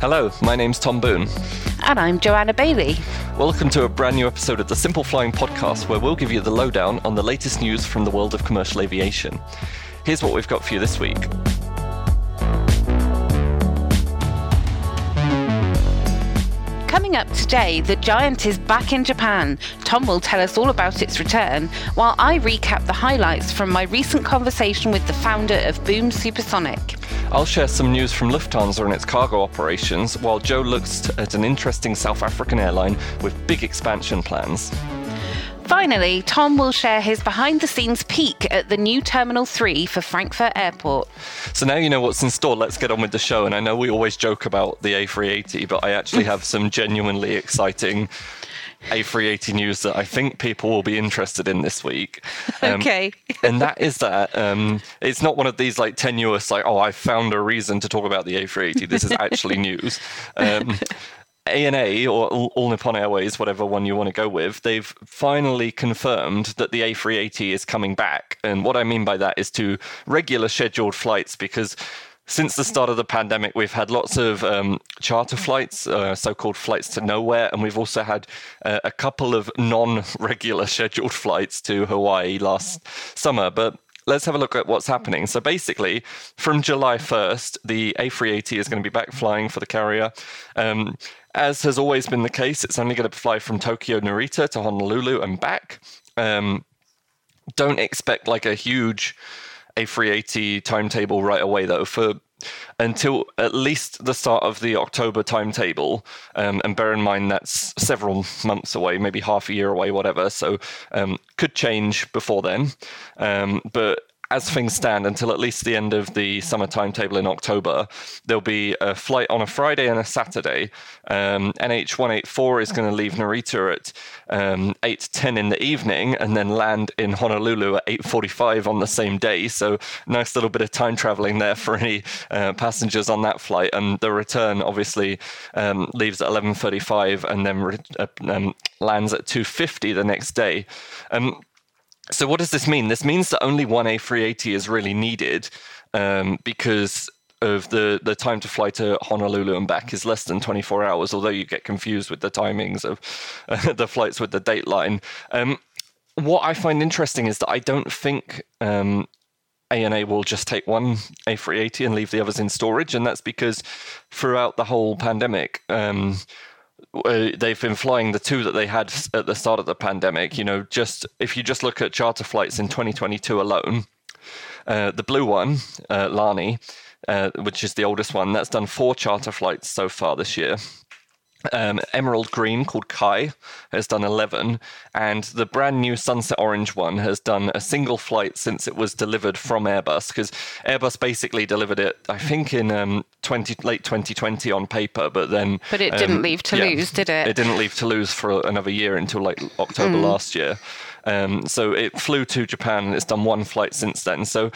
Hello, my name's Tom Boon. And I'm Joanna Bailey. Welcome to a brand new episode of the Simple Flying Podcast, where we'll give you the lowdown on the latest news from the world of commercial aviation. Here's what we've got for you this week. Coming up today, the Giant is back in Japan. Tom will tell us all about its return, while I recap the highlights from my recent conversation with the founder of Boom Supersonic. I'll share some news from Lufthansa and its cargo operations, while Joe looks at an interesting South African airline with big expansion plans. Finally, Tom will share his behind the scenes peek at the new Terminal 3 for Frankfurt Airport. So now you know what's in store, let's get on with the show. And I know we always joke about the A380, but I actually have some genuinely exciting A380 news that I think people will be interested in this week. Um, okay. and that is that um, it's not one of these like tenuous, like, oh, I found a reason to talk about the A380. This is actually news. Um, ANA or All Nippon Airways, whatever one you want to go with, they've finally confirmed that the A380 is coming back. And what I mean by that is to regular scheduled flights because since the start of the pandemic, we've had lots of um, charter flights, uh, so called flights to nowhere, and we've also had uh, a couple of non regular scheduled flights to Hawaii last summer. But let's have a look at what's happening. So basically, from July 1st, the A380 is going to be back flying for the carrier. Um, as has always been the case, it's only going to fly from Tokyo Narita to Honolulu and back. Um, don't expect like a huge A380 timetable right away, though. For until at least the start of the October timetable. Um, and bear in mind that's several months away, maybe half a year away, whatever. So um, could change before then. Um, but as things stand, until at least the end of the summer timetable in October, there'll be a flight on a Friday and a Saturday. Um, NH184 is going to leave Narita at um, 8:10 in the evening and then land in Honolulu at 8:45 on the same day. So nice little bit of time traveling there for any uh, passengers on that flight. And the return obviously um, leaves at 11:35 and then re- uh, um, lands at 2:50 the next day. Um, so what does this mean? This means that only one A380 is really needed um, because of the, the time to fly to Honolulu and back is less than 24 hours, although you get confused with the timings of uh, the flights with the dateline. Um, what I find interesting is that I don't think um, ANA will just take one A380 and leave the others in storage, and that's because throughout the whole pandemic, um, uh, they've been flying the two that they had at the start of the pandemic. You know, just if you just look at charter flights in 2022 alone, uh, the blue one, uh, Lani, uh, which is the oldest one, that's done four charter flights so far this year. Um, Emerald Green called Kai has done 11, and the brand new Sunset Orange one has done a single flight since it was delivered from Airbus because Airbus basically delivered it, I think, in um, 20, late 2020 on paper, but then. But it um, didn't leave Toulouse, yeah, did it? It didn't leave Toulouse for another year until like October mm. last year. Um, so it flew to Japan and it's done one flight since then. So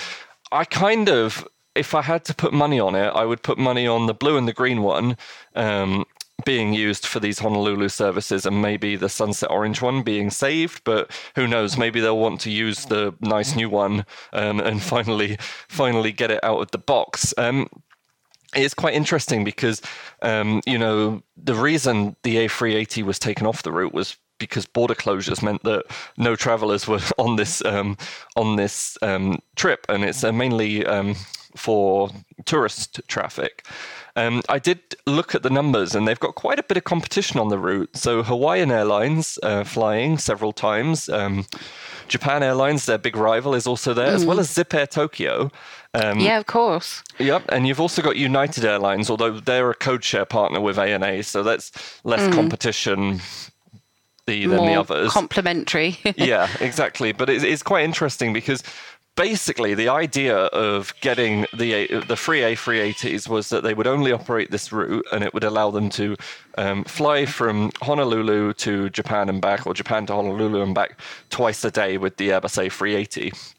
I kind of if I had to put money on it, I would put money on the blue and the green one. Um, being used for these Honolulu services and maybe the Sunset Orange one being saved, but who knows? Maybe they'll want to use the nice new one um, and finally finally get it out of the box. Um, it's quite interesting because um, you know the reason the A380 was taken off the route was because border closures meant that no travelers were on this um, on this um, trip, and it's uh, mainly um, for tourist traffic. Um, I did look at the numbers, and they've got quite a bit of competition on the route. So Hawaiian Airlines uh, flying several times. Um, Japan Airlines, their big rival, is also there, mm. as well as Zip Air Tokyo. Um, yeah, of course. Yep, and you've also got United Airlines, although they're a code share partner with ANA, so that's less mm. competition the, than More the others. Complementary. yeah, exactly. But it's, it's quite interesting because basically the idea of getting the the free A380s was that they would only operate this route and it would allow them to um, fly from Honolulu to Japan and back or Japan to Honolulu and back twice a day with the Airbus A380.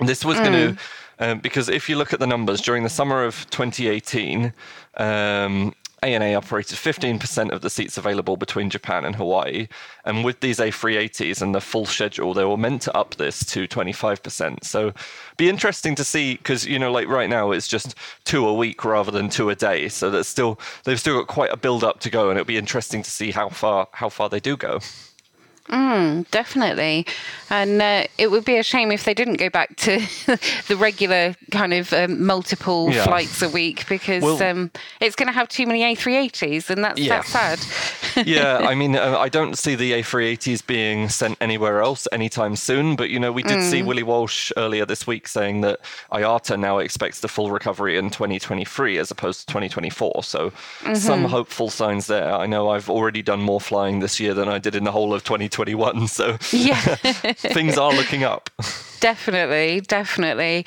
This was mm. going to um, because if you look at the numbers during the summer of 2018, um, ANA operated 15% of the seats available between Japan and Hawaii. And with these A380s and the full schedule, they were meant to up this to 25%. So be interesting to see because, you know, like right now it's just two a week rather than two a day. So that's still, they've still got quite a build up to go. And it'll be interesting to see how far, how far they do go. Mm, definitely. And uh, it would be a shame if they didn't go back to the regular kind of um, multiple yeah. flights a week because well, um, it's going to have too many A380s and that's, yeah. that's sad. yeah, I mean, uh, I don't see the A380s being sent anywhere else anytime soon, but you know, we did mm. see Willie Walsh earlier this week saying that IATA now expects the full recovery in 2023 as opposed to 2024. So mm-hmm. some hopeful signs there. I know I've already done more flying this year than I did in the whole of 2020. 2021. So yeah. things are looking up. Definitely, definitely.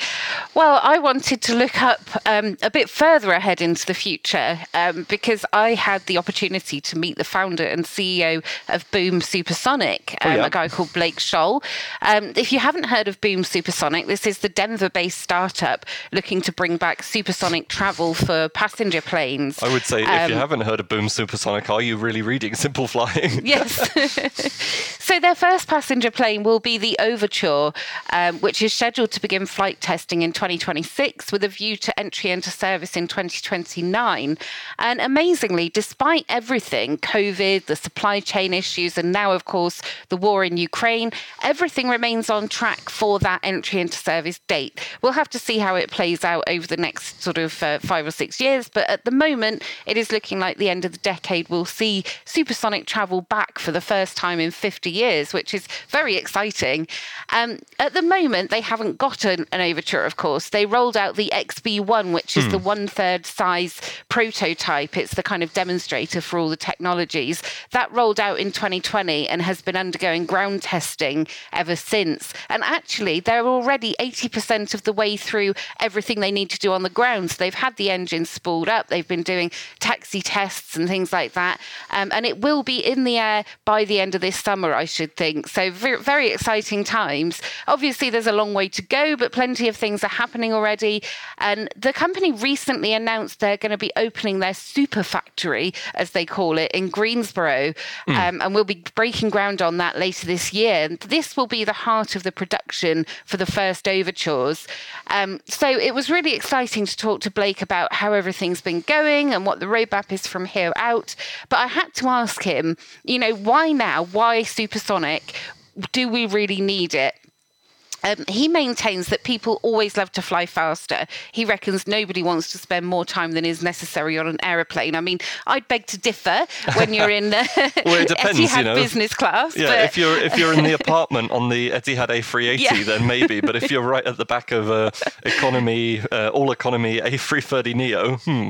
Well, I wanted to look up um, a bit further ahead into the future um, because I had the opportunity to meet the founder and CEO of Boom Supersonic, oh, um, oh, yeah. a guy called Blake Scholl. Um, if you haven't heard of Boom Supersonic, this is the Denver based startup looking to bring back supersonic travel for passenger planes. I would say, if you um, haven't heard of Boom Supersonic, are you really reading Simple Flying? yes. so, their first passenger plane will be the Overture um, which is scheduled to begin flight testing in 2026 with a view to entry into service in 2029. And amazingly, despite everything COVID, the supply chain issues, and now, of course, the war in Ukraine everything remains on track for that entry into service date. We'll have to see how it plays out over the next sort of uh, five or six years, but at the moment, it is looking like the end of the decade we'll see supersonic travel back for the first time in 50 years, which is very exciting. Um, at the moment, they haven't got an, an Overture, of course. They rolled out the XB1, which is mm. the one third size prototype. It's the kind of demonstrator for all the technologies. That rolled out in 2020 and has been undergoing ground testing ever since. And actually, they're already 80% of the way through everything they need to do on the ground. So they've had the engine spooled up, they've been doing taxi tests and things like that. Um, and it will be in the air by the end of this summer, I should think. So, very, very exciting times. Obviously, there's a long way to go, but plenty of things are happening already. And the company recently announced they're going to be opening their super factory, as they call it, in Greensboro. Mm. Um, and we'll be breaking ground on that later this year. And this will be the heart of the production for the first overtures. Um, so it was really exciting to talk to Blake about how everything's been going and what the roadmap is from here out. But I had to ask him, you know, why now? Why supersonic? Do we really need it? Um, he maintains that people always love to fly faster. He reckons nobody wants to spend more time than is necessary on an aeroplane. I mean, I'd beg to differ when you're in uh, well, it depends, Etihad you know. business class. Yeah, but... if you're if you're in the apartment on the Etihad A380, yeah. then maybe. But if you're right at the back of a economy, uh, all economy A330 Neo, hmm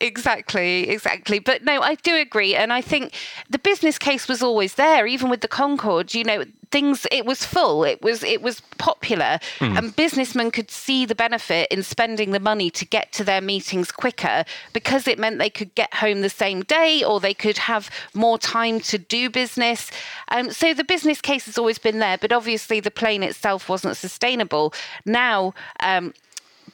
Exactly, exactly. But no, I do agree. And I think the business case was always there, even with the Concorde. You know, things it was full it was it was popular mm. and businessmen could see the benefit in spending the money to get to their meetings quicker because it meant they could get home the same day or they could have more time to do business um, so the business case has always been there but obviously the plane itself wasn't sustainable now um,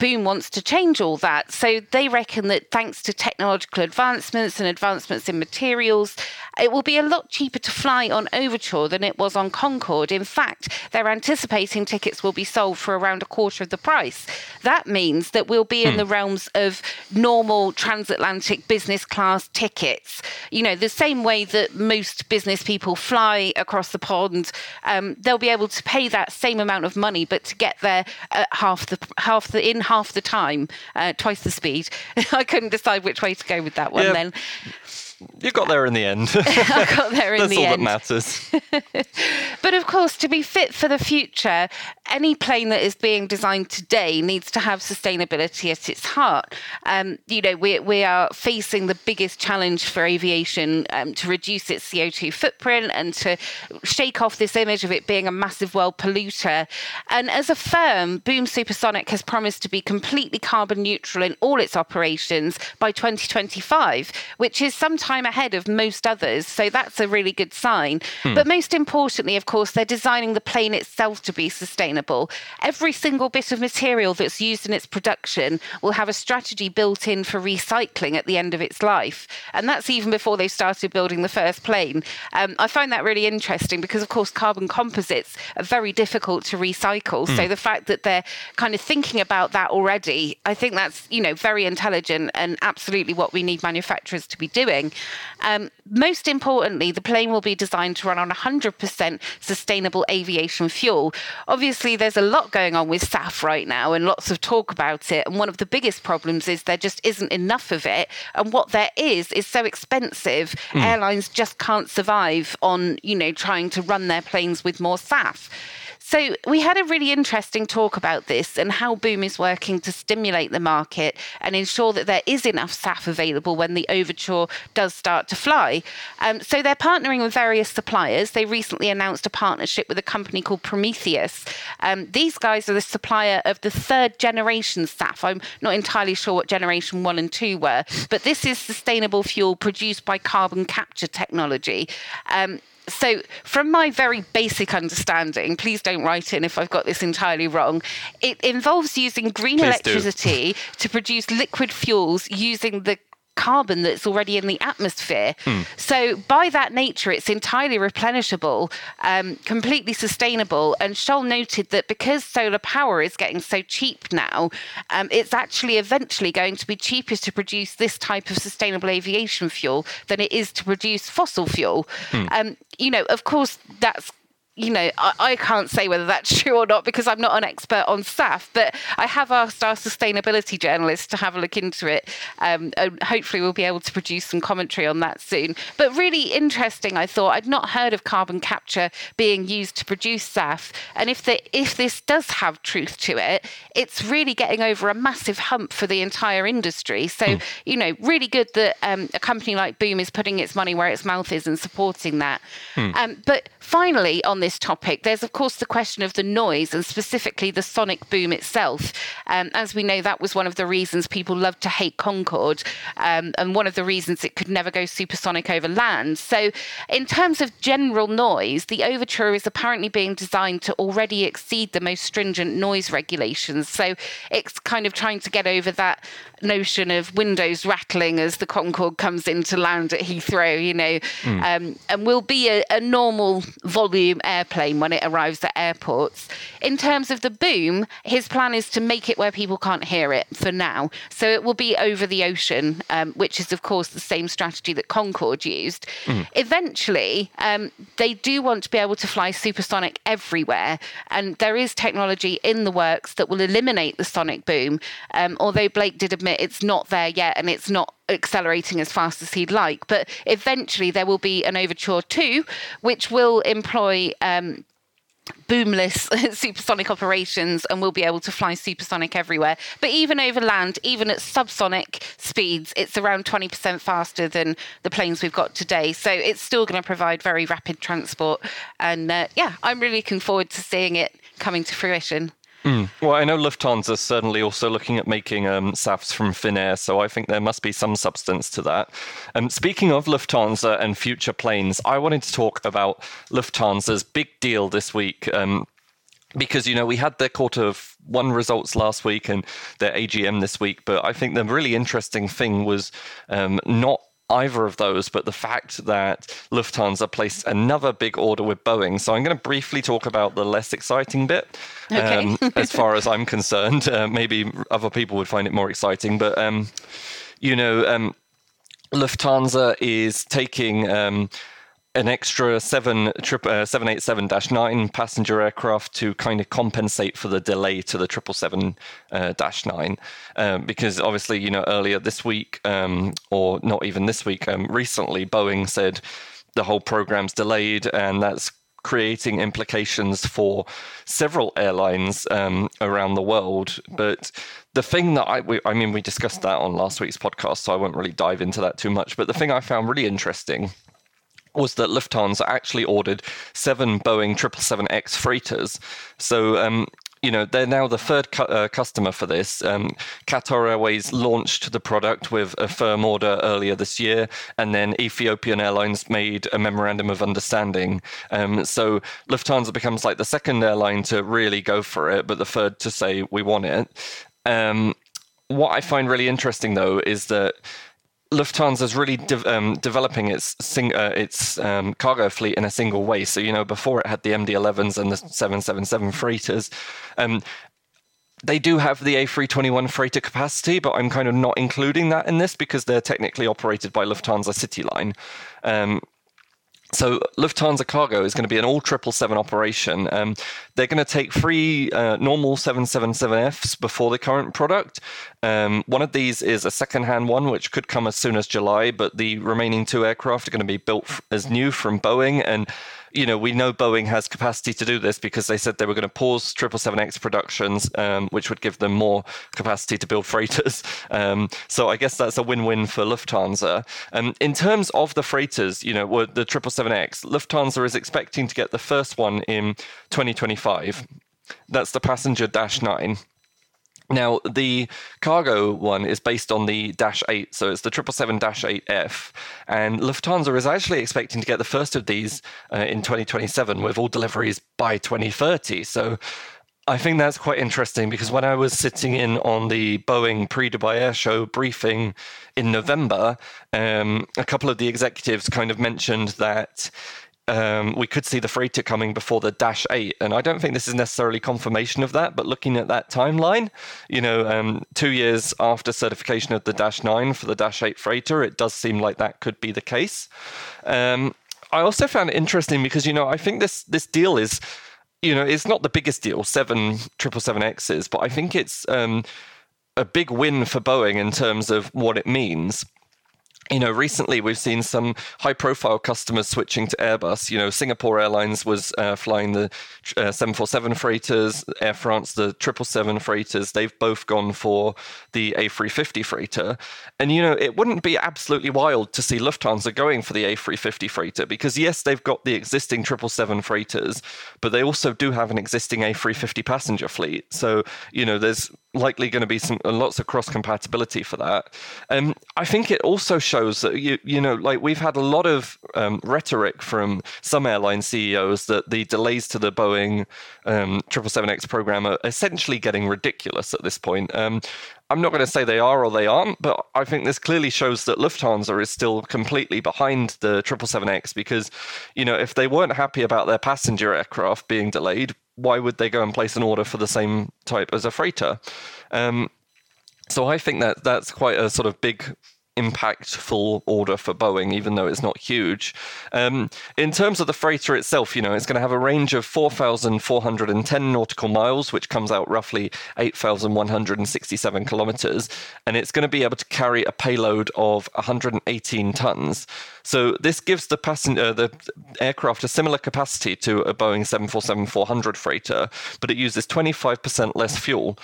Boom wants to change all that. So they reckon that thanks to technological advancements and advancements in materials, it will be a lot cheaper to fly on Overture than it was on Concorde. In fact, they're anticipating tickets will be sold for around a quarter of the price. That means that we'll be in hmm. the realms of normal transatlantic business class tickets. You know, the same way that most business people fly across the pond, um, they'll be able to pay that same amount of money, but to get there at half the half the in half the time, uh, twice the speed. I couldn't decide which way to go with that one yeah. then. You got there in the end. I got there in That's the end. That's all that matters. but of course, to be fit for the future, any plane that is being designed today needs to have sustainability at its heart. Um, you know, we, we are facing the biggest challenge for aviation um, to reduce its CO2 footprint and to shake off this image of it being a massive world polluter. And as a firm, Boom Supersonic has promised to be completely carbon neutral in all its operations by 2025, which is some time ahead of most others. So that's a really good sign. Hmm. But most importantly, of course, they're designing the plane itself to be sustainable sustainable. Every single bit of material that's used in its production will have a strategy built in for recycling at the end of its life. And that's even before they started building the first plane. Um, I find that really interesting because, of course, carbon composites are very difficult to recycle. Mm. So the fact that they're kind of thinking about that already, I think that's, you know, very intelligent and absolutely what we need manufacturers to be doing. Um, most importantly, the plane will be designed to run on 100% sustainable aviation fuel. Obviously, there's a lot going on with SAF right now and lots of talk about it. And one of the biggest problems is there just isn't enough of it. And what there is is so expensive, mm. airlines just can't survive on, you know, trying to run their planes with more SAF. So we had a really interesting talk about this and how Boom is working to stimulate the market and ensure that there is enough SAF available when the Overture does start to fly. Um, so they're partnering with various suppliers. They recently announced a partnership with a company called Prometheus. Um, these guys are the supplier of the third generation SAF. I'm not entirely sure what generation one and two were, but this is sustainable fuel produced by carbon capture technology. Um, so, from my very basic understanding, please don't write in if I've got this entirely wrong. It involves using green please electricity to produce liquid fuels using the carbon that's already in the atmosphere. Hmm. So, by that nature, it's entirely replenishable, um, completely sustainable. And Scholl noted that because solar power is getting so cheap now, um, it's actually eventually going to be cheaper to produce this type of sustainable aviation fuel than it is to produce fossil fuel. Hmm. Um, you know, of course, that's you know, I, I, can't say whether that's true or not because I'm not an expert on SAF, but I have asked our sustainability journalists to have a look into it. Um, and hopefully, we'll be able to produce some commentary on that soon. But really interesting, I thought. I'd not heard of carbon capture being used to produce SAF. And if, the, if this does have truth to it, it's really getting over a massive hump for the entire industry. So, mm. you know, really good that um, a company like Boom is putting its money where its mouth is and supporting that. Mm. Um, but finally, on this topic, there's of course the question of the noise and specifically the sonic boom itself. Um, as we know, that was one of the reasons people loved to hate Concorde um, and one of the reasons it could never go supersonic over land. So, in terms of general noise, the Overture is apparently being designed to already exceed the most stringent noise regulations. So, it's kind of trying to get over that notion of windows rattling as the Concorde comes into land at Heathrow, you know, mm. um, and will be a, a normal volume airplane when it arrives at airports. In terms of the boom, his plan is to make it where people can't hear it for now. So it will be over the ocean, um, which is, of course, the same strategy that Concorde used. Mm. Eventually, um, they do want to be able to fly supersonic everywhere. And there is technology in the works that will eliminate the sonic boom. Um, although Blake did admit it's not there yet and it's not accelerating as fast as he'd like. But eventually there will be an Overture 2, which will employ um, boomless supersonic operations and we'll be able to fly supersonic everywhere. But even over land, even at subsonic speeds, it's around 20% faster than the planes we've got today. So it's still going to provide very rapid transport. And uh, yeah, I'm really looking forward to seeing it coming to fruition. Mm. Well, I know Lufthansa is certainly also looking at making um, SAFs from thin air, so I think there must be some substance to that. Um, speaking of Lufthansa and future planes, I wanted to talk about Lufthansa's big deal this week. Um, because you know we had their quarter one results last week and their AGM this week, but I think the really interesting thing was um, not either of those, but the fact that Lufthansa placed another big order with Boeing. So I'm going to briefly talk about the less exciting bit. Okay. Um, as far as I'm concerned, uh, maybe other people would find it more exciting, but um, you know, um, Lufthansa is taking um, an extra seven uh, 787-9 passenger aircraft to kind of compensate for the delay to the 777-9 um, because obviously you know earlier this week um, or not even this week um, recently boeing said the whole program's delayed and that's creating implications for several airlines um, around the world but the thing that I, we, I mean, we discussed that on last week's podcast, so I won't really dive into that too much. But the thing I found really interesting was that Lufthansa actually ordered seven Boeing 777X freighters. So, um, you know, they're now the third cu- uh, customer for this. Um, Qatar Airways launched the product with a firm order earlier this year, and then Ethiopian Airlines made a memorandum of understanding. Um, so Lufthansa becomes like the second airline to really go for it, but the third to say we want it. Um, what I find really interesting, though, is that Lufthansa is really de- um, developing its sing- uh, its um, cargo fleet in a single way. So you know, before it had the MD-11s and the 777 freighters. Um, they do have the A321 freighter capacity, but I'm kind of not including that in this because they're technically operated by Lufthansa CityLine. Um, so Lufthansa Cargo is going to be an all 777 operation. Um, they're going to take three uh, normal 777Fs before the current product. Um, one of these is a second-hand one, which could come as soon as July, but the remaining two aircraft are going to be built as new from Boeing and you know, we know Boeing has capacity to do this because they said they were going to pause 777X productions, um, which would give them more capacity to build freighters. Um, so I guess that's a win-win for Lufthansa. Um, in terms of the freighters, you know, the 777X, Lufthansa is expecting to get the first one in 2025. That's the passenger Dash 9. Now, the cargo one is based on the Dash 8, so it's the 777-8F, and Lufthansa is actually expecting to get the first of these uh, in 2027 with all deliveries by 2030. So I think that's quite interesting because when I was sitting in on the Boeing pre-Dubai Air Show briefing in November, um, a couple of the executives kind of mentioned that um, we could see the freighter coming before the Dash 8. And I don't think this is necessarily confirmation of that, but looking at that timeline, you know, um, two years after certification of the Dash 9 for the Dash 8 freighter, it does seem like that could be the case. Um, I also found it interesting because, you know, I think this, this deal is, you know, it's not the biggest deal, seven 777Xs, but I think it's um, a big win for Boeing in terms of what it means you know, recently we've seen some high-profile customers switching to Airbus. You know, Singapore Airlines was uh, flying the uh, 747 freighters, Air France the 777 freighters. They've both gone for the A350 freighter, and you know, it wouldn't be absolutely wild to see Lufthansa going for the A350 freighter because yes, they've got the existing 777 freighters, but they also do have an existing A350 passenger fleet. So you know, there's likely going to be some lots of cross compatibility for that. Um, I think it also shows that you you know like we've had a lot of um, rhetoric from some airline CEOs that the delays to the Boeing um, 777X program are essentially getting ridiculous at this point. Um, I'm not going to say they are or they aren't, but I think this clearly shows that Lufthansa is still completely behind the 777X because, you know, if they weren't happy about their passenger aircraft being delayed, why would they go and place an order for the same type as a freighter? Um, so I think that that's quite a sort of big impactful order for Boeing, even though it's not huge. Um, in terms of the freighter itself, you know, it's going to have a range of 4,410 nautical miles, which comes out roughly 8,167 kilometers, and it's going to be able to carry a payload of 118 tons. So this gives the passenger, uh, the aircraft, a similar capacity to a Boeing 747-400 freighter, but it uses 25% less fuel.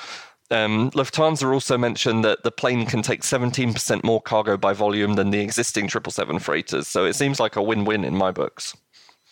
Um, Lufthansa also mentioned that the plane can take 17% more cargo by volume than the existing 777 freighters. So it seems like a win win in my books.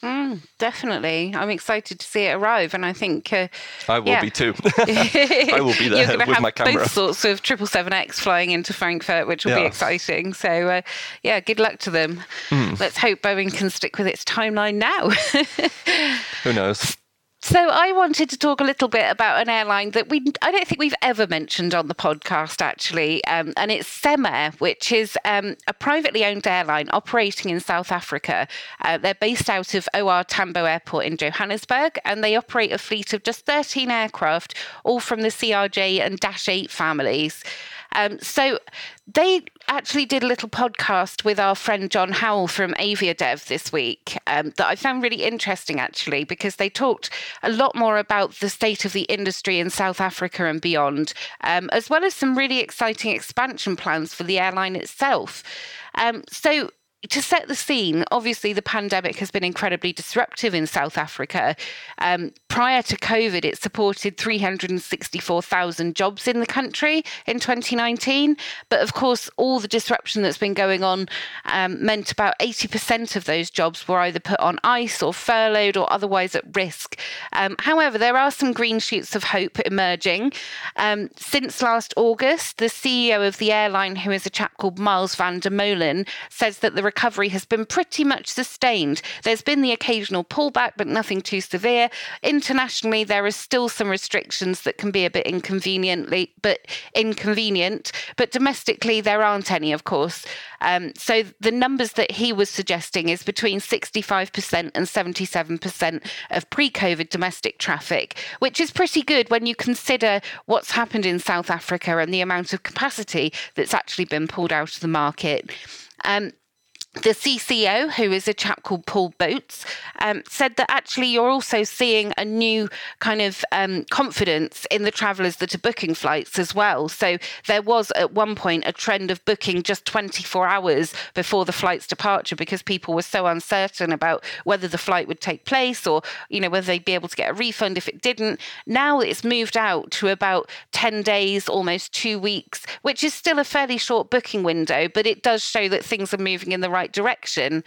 Mm, definitely. I'm excited to see it arrive. And I think. Uh, I will yeah. be too. I will be there with my camera. Both sorts of 777X flying into Frankfurt, which will yeah. be exciting. So, uh, yeah, good luck to them. Mm. Let's hope Boeing can stick with its timeline now. Who knows? So I wanted to talk a little bit about an airline that we I don't think we've ever mentioned on the podcast actually, um, and it's Cemair, which is um, a privately owned airline operating in South Africa. Uh, they're based out of OR Tambo Airport in Johannesburg, and they operate a fleet of just 13 aircraft, all from the CRJ and Dash 8 families. Um, so they actually did a little podcast with our friend John Howell from Aviadev this week um, that I found really interesting, actually, because they talked a lot more about the state of the industry in South Africa and beyond, um, as well as some really exciting expansion plans for the airline itself. Um, so to set the scene, obviously the pandemic has been incredibly disruptive in South Africa. Um, prior to COVID, it supported 364,000 jobs in the country in 2019. But of course, all the disruption that's been going on um, meant about 80% of those jobs were either put on ice or furloughed or otherwise at risk. Um, however, there are some green shoots of hope emerging. Um, since last August, the CEO of the airline, who is a chap called Miles van der Molen, says that the recovery has been pretty much sustained. There's been the occasional pullback, but nothing too severe. Internationally, there are still some restrictions that can be a bit inconveniently, but inconvenient. But domestically, there aren't any, of course. Um, so the numbers that he was suggesting is between 65% and 77% of pre-COVID domestic traffic, which is pretty good when you consider what's happened in South Africa and the amount of capacity that's actually been pulled out of the market. Um, the CCO, who is a chap called Paul Boats, um, said that actually you're also seeing a new kind of um, confidence in the travellers that are booking flights as well. So there was at one point a trend of booking just 24 hours before the flight's departure because people were so uncertain about whether the flight would take place or you know whether they'd be able to get a refund if it didn't. Now it's moved out to about 10 days, almost two weeks, which is still a fairly short booking window, but it does show that things are moving in the right right direction.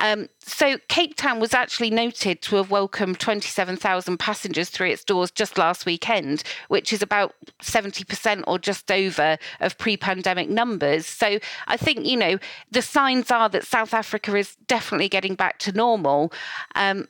Um, so Cape Town was actually noted to have welcomed 27,000 passengers through its doors just last weekend, which is about 70% or just over of pre-pandemic numbers. So I think you know the signs are that South Africa is definitely getting back to normal. Um,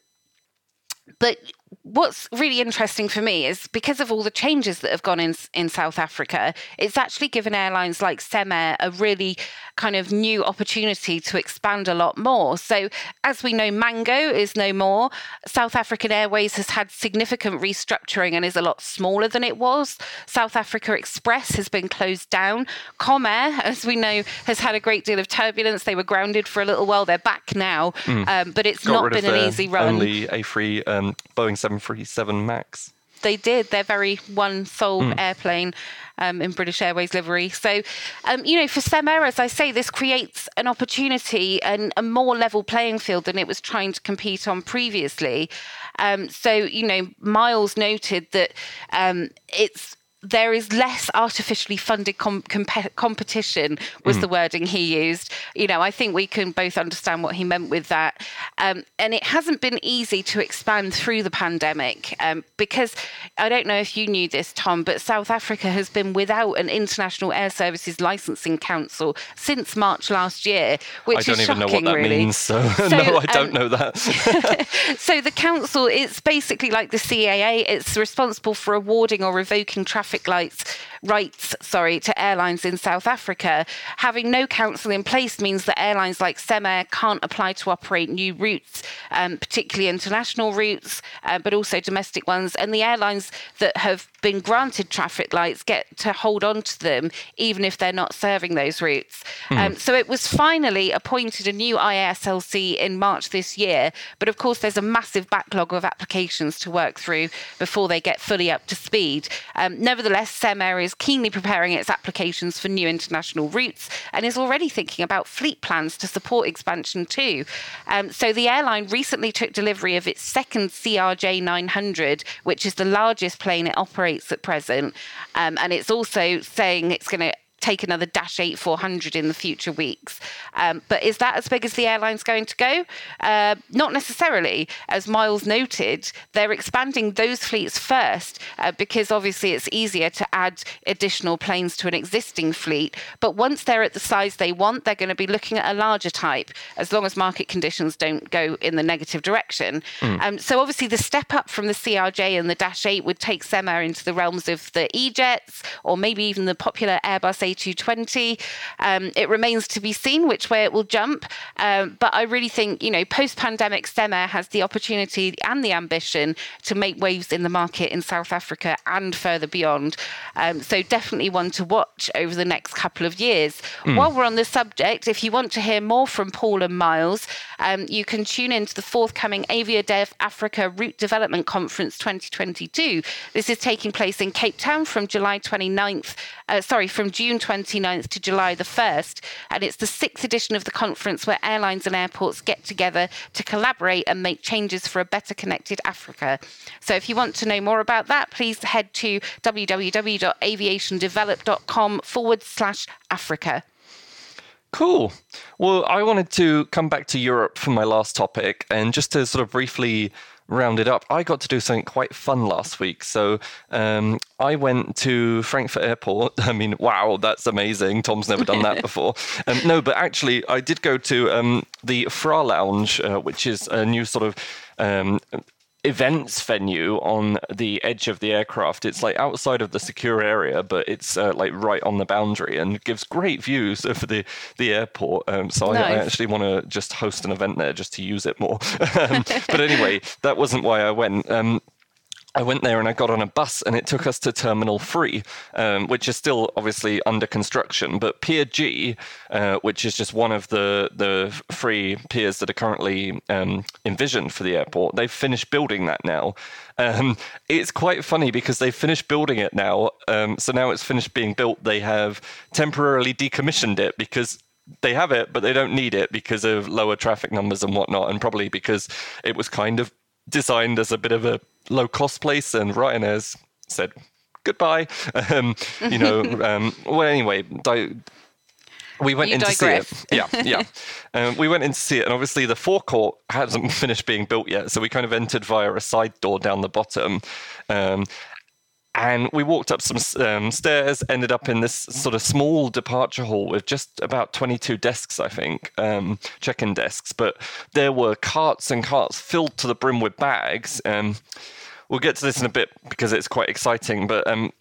but what's really interesting for me is because of all the changes that have gone in in South Africa, it's actually given airlines like Cemair a really kind of new opportunity to expand a lot more. So, as we know, Mango is no more. South African Airways has had significant restructuring and is a lot smaller than it was. South Africa Express has been closed down. Comair, as we know, has had a great deal of turbulence. They were grounded for a little while. They're back now, mm. um, but it's Got not been an easy run. Only A3 um, Boeing 737 Max they did. They're very one sole mm. airplane um, in British Airways livery. So, um, you know, for Cemair, as I say, this creates an opportunity and a more level playing field than it was trying to compete on previously. Um, so, you know, Miles noted that um, it's there is less artificially funded com- comp- competition was mm. the wording he used you know i think we can both understand what he meant with that um, and it hasn't been easy to expand through the pandemic um, because i don't know if you knew this tom but south africa has been without an international air services licensing council since march last year which I don't is even shocking, know what that really. means so, so no i don't um, know that so the council it's basically like the caa it's responsible for awarding or revoking traffic traffic lights rights, sorry, to airlines in South Africa. Having no council in place means that airlines like Cemair can't apply to operate new routes, um, particularly international routes, uh, but also domestic ones. And the airlines that have been granted traffic lights get to hold on to them, even if they're not serving those routes. Mm. Um, so it was finally appointed a new IASLC in March this year. But of course, there's a massive backlog of applications to work through before they get fully up to speed. Um, nevertheless, Cemair is keenly preparing its applications for new international routes and is already thinking about fleet plans to support expansion too. Um, so the airline recently took delivery of its second CRJ 900, which is the largest plane it operates at present. Um, and it's also saying it's going to take another Dash 8 400 in the future weeks. Um, but is that as big as the airline's going to go? Uh, not necessarily. As Miles noted, they're expanding those fleets first uh, because obviously it's easier to add additional planes to an existing fleet. But once they're at the size they want, they're going to be looking at a larger type as long as market conditions don't go in the negative direction. Mm. Um, so obviously the step up from the CRJ and the Dash 8 would take Cemair into the realms of the E-Jets or maybe even the popular Airbus a220. Um, it remains to be seen which way it will jump. Um, but I really think, you know, post pandemic, Cemair has the opportunity and the ambition to make waves in the market in South Africa and further beyond. Um, so definitely one to watch over the next couple of years. Mm. While we're on the subject, if you want to hear more from Paul and Miles, um, you can tune into the forthcoming Aviadev Africa Route Development Conference 2022. This is taking place in Cape Town from July 29th, uh, sorry, from June 29th to July the 1st. And it's the sixth edition of the conference where airlines and airports get together to collaborate and make changes for a better connected Africa. So if you want to know more about that, please head to www.aviationdevelop.com forward slash Africa. Cool. Well, I wanted to come back to Europe for my last topic and just to sort of briefly round it up, I got to do something quite fun last week. So um, I went to Frankfurt Airport. I mean, wow, that's amazing. Tom's never done that before. Um, no, but actually, I did go to um, the Fra Lounge, uh, which is a new sort of um, events venue on the edge of the aircraft. It's like outside of the secure area, but it's uh, like right on the boundary and gives great views of the the airport. Um, so nice. I, I, actually want to just host an event there just to use it more. um, but anyway, that wasn't why I went. Um, I went there and I got on a bus and it took us to Terminal 3, um, which is still obviously under construction. But Pier G, uh, which is just one of the, the three piers that are currently um, envisioned for the airport, they've finished building that now. Um, it's quite funny because they've finished building it now. Um, so now it's finished being built. They have temporarily decommissioned it because they have it, but they don't need it because of lower traffic numbers and whatnot, and probably because it was kind of designed as a bit of a low cost place, and Ryanair's said goodbye. Um, you know, um, well, anyway, di- we went you in digress. to see it. Yeah, yeah. um, we went in to see it, and obviously the forecourt hasn't finished being built yet, so we kind of entered via a side door down the bottom. Um, and we walked up some um, stairs, ended up in this sort of small departure hall with just about 22 desks, I think, um, check in desks. But there were carts and carts filled to the brim with bags. Um, we'll get to this in a bit because it's quite exciting. But um,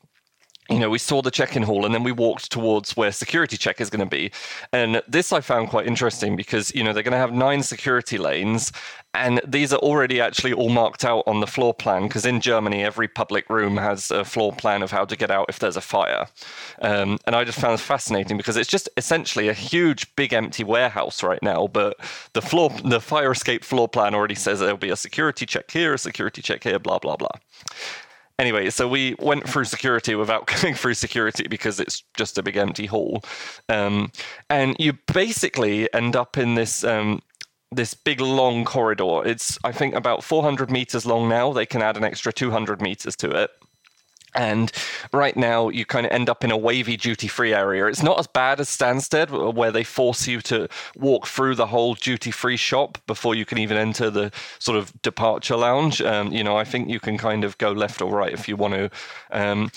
you know, we saw the check-in hall and then we walked towards where security check is going to be. And this I found quite interesting because, you know, they're going to have nine security lanes and these are already actually all marked out on the floor plan because in Germany, every public room has a floor plan of how to get out if there's a fire. Um, and I just found it fascinating because it's just essentially a huge, big empty warehouse right now, but the floor, the fire escape floor plan already says there'll be a security check here, a security check here, blah, blah, blah. Anyway, so we went through security without going through security because it's just a big empty hall. Um, and you basically end up in this. Um, this big long corridor. It's I think about 400 meters long now. They can add an extra 200 meters to it. And right now, you kind of end up in a wavy duty free area. It's not as bad as Stansted, where they force you to walk through the whole duty free shop before you can even enter the sort of departure lounge. Um, you know, I think you can kind of go left or right if you want to. Um,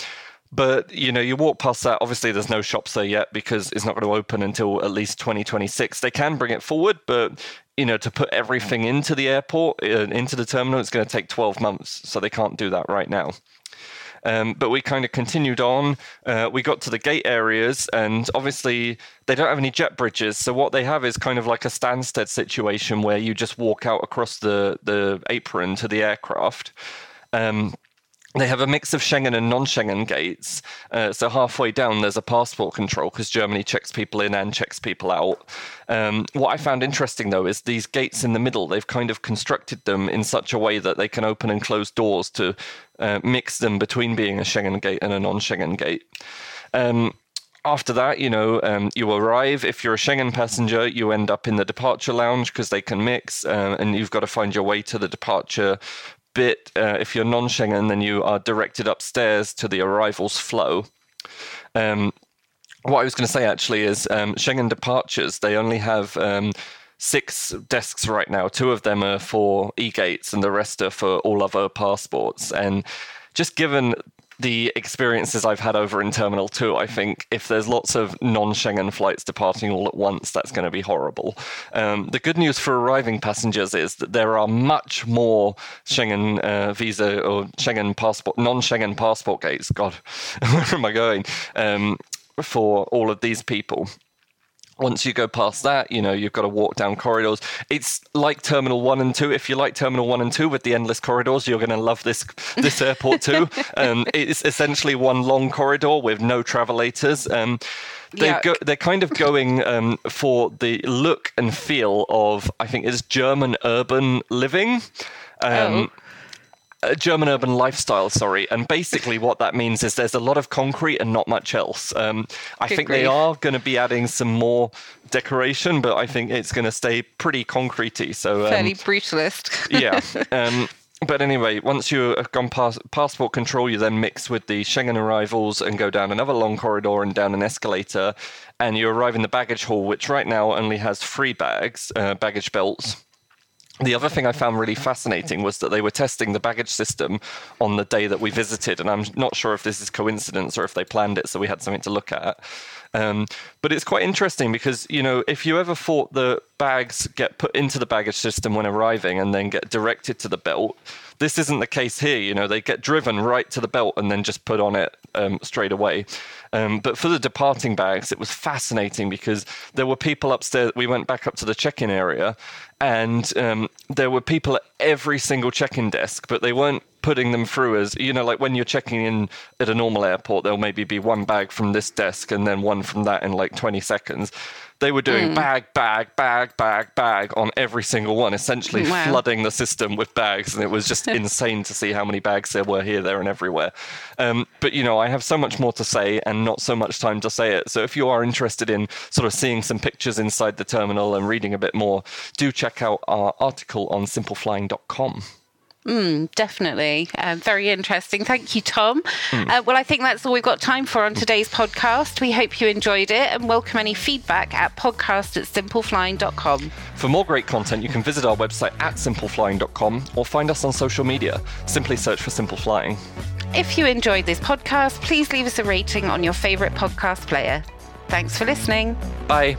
but you know, you walk past that. Obviously, there's no shops there yet because it's not going to open until at least 2026. They can bring it forward, but you know, to put everything into the airport, uh, into the terminal, it's going to take 12 months. So they can't do that right now. Um, but we kind of continued on. Uh, we got to the gate areas, and obviously they don't have any jet bridges. So what they have is kind of like a Stansted situation where you just walk out across the the apron to the aircraft. Um, they have a mix of Schengen and non-Schengen gates. Uh, so halfway down, there's a passport control because Germany checks people in and checks people out. Um, what I found interesting though is these gates in the middle. They've kind of constructed them in such a way that they can open and close doors to uh, mix them between being a Schengen gate and a non-Schengen gate. Um, after that, you know, um, you arrive. If you're a Schengen passenger, you end up in the departure lounge because they can mix, uh, and you've got to find your way to the departure bit. Uh, if you're non Schengen, then you are directed upstairs to the arrivals flow. Um, what I was going to say actually is um, Schengen departures, they only have um, six desks right now. Two of them are for e gates, and the rest are for all other passports. And just given the experiences I've had over in Terminal 2, I think if there's lots of non Schengen flights departing all at once, that's going to be horrible. Um, the good news for arriving passengers is that there are much more Schengen uh, visa or Schengen passport, non Schengen passport gates. God, where am I going? Um, for all of these people once you go past that, you know, you've got to walk down corridors. It's like Terminal 1 and 2. If you like Terminal 1 and 2 with the endless corridors, you're going to love this this airport too. Um, it's essentially one long corridor with no travelators. Um, they go, they're kind of going um, for the look and feel of, I think, is German urban living. Um, oh. Uh, German urban lifestyle, sorry. And basically, what that means is there's a lot of concrete and not much else. Um, I Good think they are going to be adding some more decoration, but I think it's going to stay pretty concretey. So um, Fairly brutalist. yeah. Um, but anyway, once you have gone past passport control, you then mix with the Schengen arrivals and go down another long corridor and down an escalator, and you arrive in the baggage hall, which right now only has three bags, uh, baggage belts. The other thing I found really fascinating was that they were testing the baggage system on the day that we visited, and I'm not sure if this is coincidence or if they planned it so we had something to look at. Um, but it's quite interesting because you know if you ever thought the bags get put into the baggage system when arriving and then get directed to the belt, this isn't the case here. You know they get driven right to the belt and then just put on it um, straight away. Um, but for the departing bags, it was fascinating because there were people upstairs. We went back up to the check-in area, and um, there were people at every single check-in desk, but they weren't putting them through as you know, like when you're checking in at a normal airport, there'll maybe be one bag from this desk and then one from that in like 20 seconds. They were doing bag, bag, bag, bag, bag on every single one, essentially Wow. flooding the system with bags, and it was just insane to see how many bags there were here, there, and everywhere. Um, but you know, I have so much more to say and not so much time to say it. So if you are interested in sort of seeing some pictures inside the terminal and reading a bit more, do check out our article on simpleflying.com. Definitely. Um, very interesting. Thank you, Tom. Uh, well, I think that's all we've got time for on today's podcast. We hope you enjoyed it and welcome any feedback at podcast at simpleflying.com. For more great content, you can visit our website at simpleflying.com or find us on social media. Simply search for Simple Flying. If you enjoyed this podcast, please leave us a rating on your favourite podcast player. Thanks for listening. Bye.